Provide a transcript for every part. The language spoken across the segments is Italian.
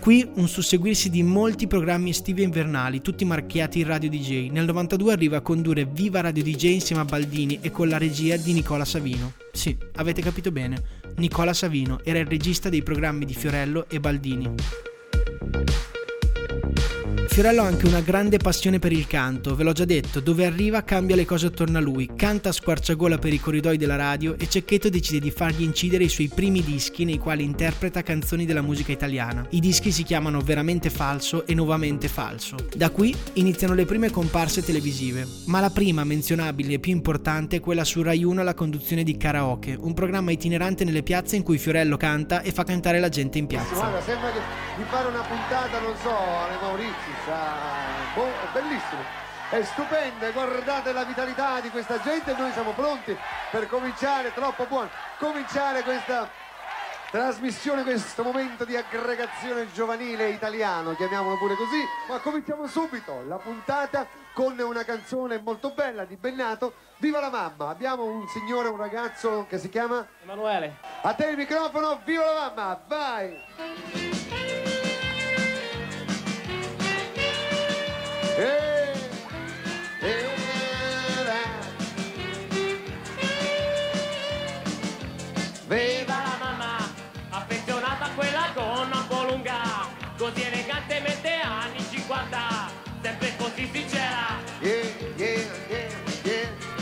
Qui un susseguirsi di molti programmi estivi e invernali, tutti marchiati in Radio DJ. Nel 92 arriva a condurre Viva Radio DJ insieme a Baldini e con la regia di Nicola Savino. Sì, avete capito bene, Nicola Savino era il regista dei programmi di Fiorello e Baldini. Fiorello ha anche una grande passione per il canto, ve l'ho già detto, dove arriva cambia le cose attorno a lui, canta a squarciagola per i corridoi della radio e Cecchetto decide di fargli incidere i suoi primi dischi nei quali interpreta canzoni della musica italiana. I dischi si chiamano Veramente Falso e Nuovamente Falso. Da qui iniziano le prime comparse televisive, ma la prima menzionabile e più importante è quella su Rai 1 alla conduzione di Karaoke, un programma itinerante nelle piazze in cui Fiorello canta e fa cantare la gente in piazza. Di fare una puntata, non so, alle Maurizi, sa, boh, è bellissimo. È stupendo, guardate la vitalità di questa gente noi siamo pronti per cominciare, troppo buono, cominciare questa trasmissione, questo momento di aggregazione giovanile italiano, chiamiamolo pure così, ma cominciamo subito la puntata con una canzone molto bella di Bennato, Viva la mamma! Abbiamo un signore, un ragazzo che si chiama Emanuele. A te il microfono, viva la mamma, vai!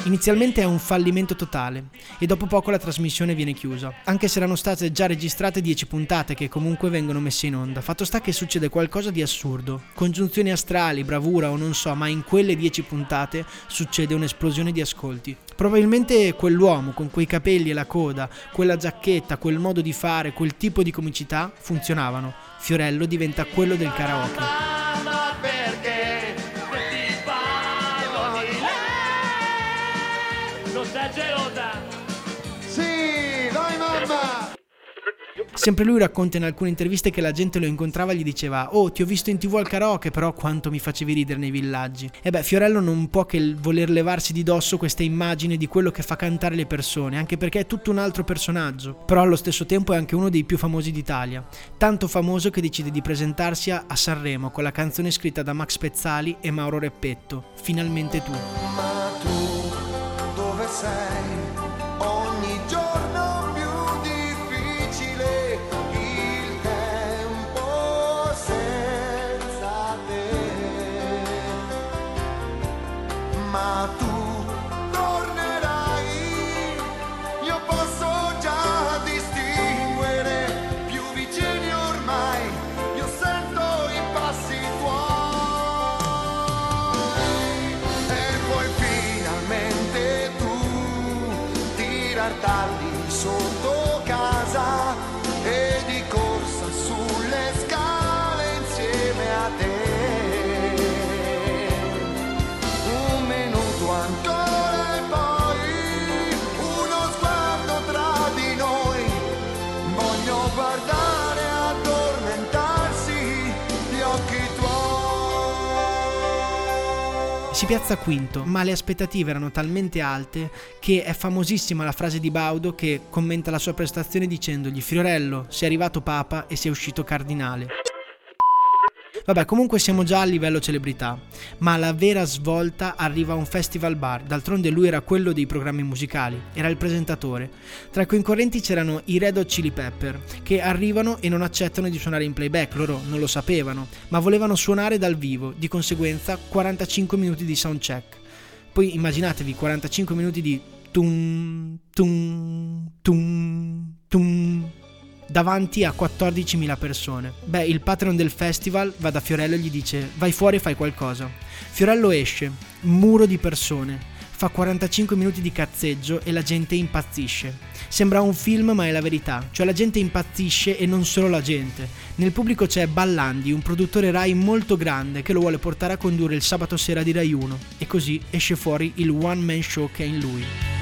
Inizialmente è un fallimento totale e dopo poco la trasmissione viene chiusa, anche se erano state già registrate 10 puntate che comunque vengono messe in onda. Fatto sta che succede qualcosa di assurdo, congiunzioni astrali, bravura o non so, ma in quelle 10 puntate succede un'esplosione di ascolti. Probabilmente quell'uomo con quei capelli e la coda, quella giacchetta, quel modo di fare, quel tipo di comicità funzionavano. Fiorello diventa quello del karaoke. Sempre lui racconta in alcune interviste che la gente lo incontrava e gli diceva Oh, ti ho visto in tv al karaoke, però quanto mi facevi ridere nei villaggi. E beh, Fiorello non può che voler levarsi di dosso questa immagine di quello che fa cantare le persone, anche perché è tutto un altro personaggio. Però allo stesso tempo è anche uno dei più famosi d'Italia. Tanto famoso che decide di presentarsi a Sanremo con la canzone scritta da Max Pezzali e Mauro Reppetto, Finalmente tu. Ma tu dove sei? Si piazza quinto, ma le aspettative erano talmente alte che è famosissima la frase di Baudo che commenta la sua prestazione dicendogli Fiorello, sei arrivato papa e sei uscito cardinale. Vabbè, comunque siamo già a livello celebrità, ma la vera svolta arriva a un festival bar, d'altronde lui era quello dei programmi musicali, era il presentatore. Tra i concorrenti c'erano i Red Hot Chili Pepper, che arrivano e non accettano di suonare in playback, loro non lo sapevano, ma volevano suonare dal vivo, di conseguenza 45 minuti di soundcheck. Poi immaginatevi 45 minuti di tum tum tum tum davanti a 14.000 persone. Beh, il patron del festival va da Fiorello e gli dice vai fuori e fai qualcosa. Fiorello esce, muro di persone, Fa 45 minuti di cazzeggio e la gente impazzisce. Sembra un film ma è la verità, cioè la gente impazzisce e non solo la gente. Nel pubblico c'è Ballandi, un produttore Rai molto grande che lo vuole portare a condurre il sabato sera di Rai 1 e così esce fuori il one man show che è in lui.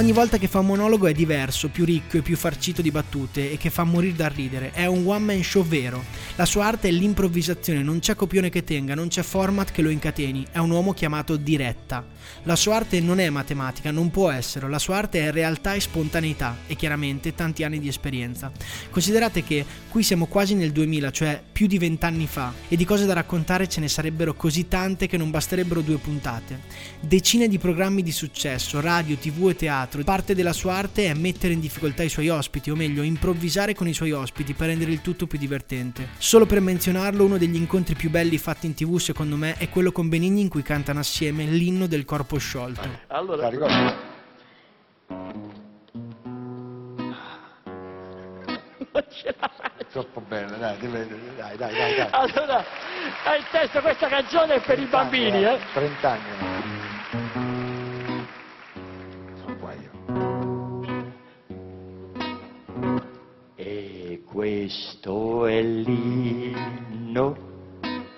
Ogni volta che fa un monologo è diverso, più ricco e più farcito di battute e che fa morire da ridere. È un one man show vero. La sua arte è l'improvvisazione, non c'è copione che tenga, non c'è format che lo incateni. È un uomo chiamato diretta. La sua arte non è matematica, non può esserlo. La sua arte è realtà e spontaneità e chiaramente tanti anni di esperienza. Considerate che qui siamo quasi nel 2000, cioè più di vent'anni fa, e di cose da raccontare ce ne sarebbero così tante che non basterebbero due puntate. Decine di programmi di successo, radio, tv e teatro teatro. Parte della sua arte è mettere in difficoltà i suoi ospiti, o meglio, improvvisare con i suoi ospiti per rendere il tutto più divertente. Solo per menzionarlo, uno degli incontri più belli fatti in tv, secondo me, è quello con Benigni in cui cantano assieme l'inno del corpo sciolto. Allora, non ce la faccio. Troppo bene, dai, dai, dai, dai. Allora, hai il testo, questa canzone è per i bambini, eh? 30 anni. Questo è l'inno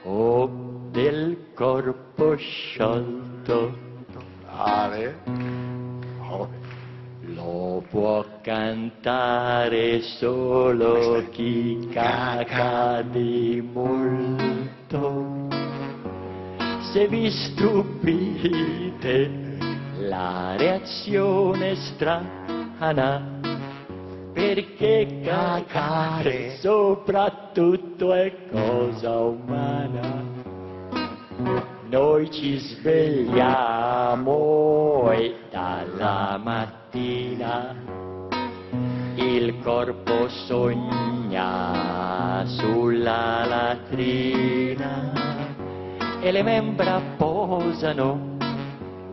oh, del corpo sciolto. Ale. Oh, Lo può cantare solo chi caca di molto. Se vi stupite, la reazione strana, perché cacare soprattutto è cosa umana. Noi ci svegliamo e dalla mattina il corpo sogna sulla latrina e le membra posano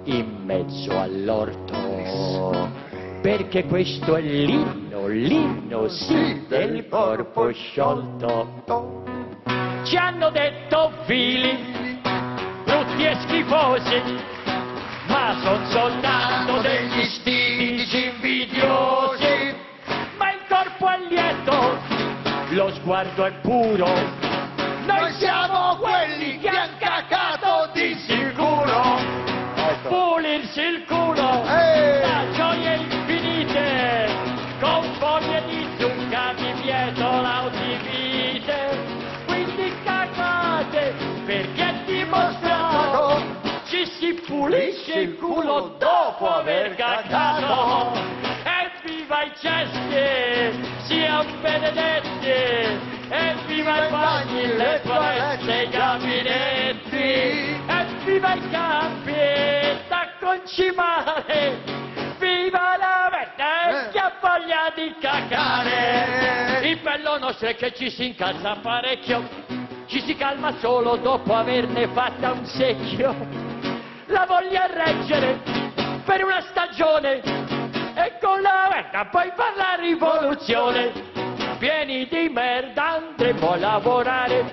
in mezzo all'orto perché questo è l'inno, l'inno sì del corpo sciolto. Ci hanno detto fili brutti e schifosi, ma son soltanto degli stilici invidiosi. Ma il corpo è lieto, lo sguardo è puro. Zucca di pietola o di vite. Quindi cagate perché è dimostrato ci si pulisce il culo dopo aver cagato. Evviva i cesti, siamo benedetti! Evviva i bagni, le palestre, i gabinetti! Evviva i campi da concimare! Di cacare! Il bello nostro è che ci si incazza parecchio, ci si calma solo dopo averne fatta un secchio. La voglia reggere per una stagione e con la merda poi fa la rivoluzione. Pieni di merda andremo a lavorare,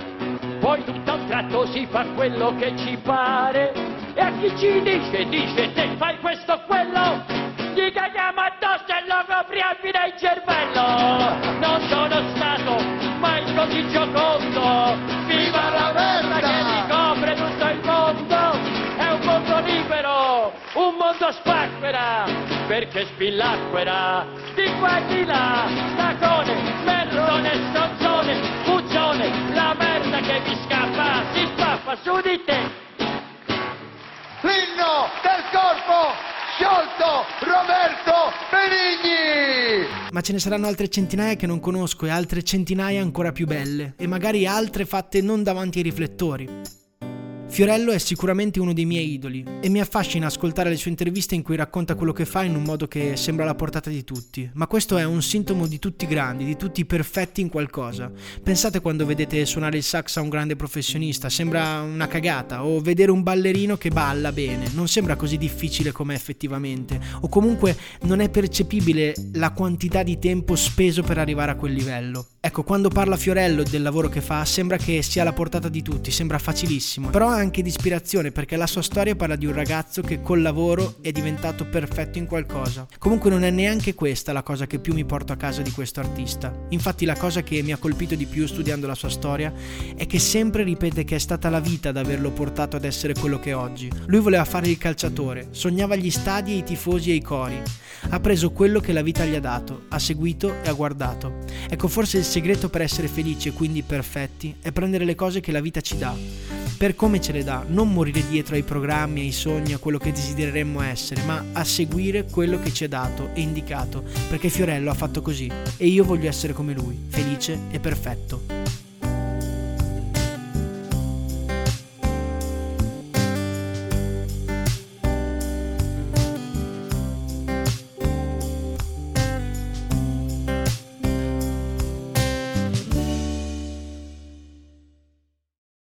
poi tutto a un tratto si fa quello che ci pare. E a chi ci dice, dice te fai questo o quello, gli caghiamo addosso e fino al cervello. Non sono stato mai così giocondo, viva la merda che ricopre tutto il mondo. È un mondo libero, un mondo spacquera, perché spillacquera, di qua e di là, tacone, merdone, stronzone, puccione, la merda che vi scappa, si spaffa su di te. Ma ce ne saranno altre centinaia che non conosco e altre centinaia ancora più belle, e magari altre fatte non davanti ai riflettori. Fiorello è sicuramente uno dei miei idoli e mi affascina ascoltare le sue interviste in cui racconta quello che fa in un modo che sembra alla portata di tutti, ma questo è un sintomo di tutti grandi, di tutti perfetti in qualcosa. Pensate quando vedete suonare il sax a un grande professionista, sembra una cagata, o vedere un ballerino che balla bene, non sembra così difficile come effettivamente, o comunque non è percepibile la quantità di tempo speso per arrivare a quel livello. Ecco, quando parla Fiorello del lavoro che fa, sembra che sia alla portata di tutti, sembra facilissimo, però anche di ispirazione perché la sua storia parla di un ragazzo che col lavoro è diventato perfetto in qualcosa. Comunque non è neanche questa la cosa che più mi porto a casa di questo artista. Infatti la cosa che mi ha colpito di più studiando la sua storia è che sempre ripete che è stata la vita ad averlo portato ad essere quello che è oggi. Lui voleva fare il calciatore, sognava gli stadi e i tifosi e i cori. Ha preso quello che la vita gli ha dato, ha seguito e ha guardato. Ecco, forse il segreto per essere felici e quindi perfetti è prendere le cose che la vita ci dà, per come ce le dà, non morire dietro ai programmi, ai sogni, a quello che desidereremmo essere, ma a seguire quello che ci è dato e indicato, perché Fiorello ha fatto così e io voglio essere come lui, felice e perfetto.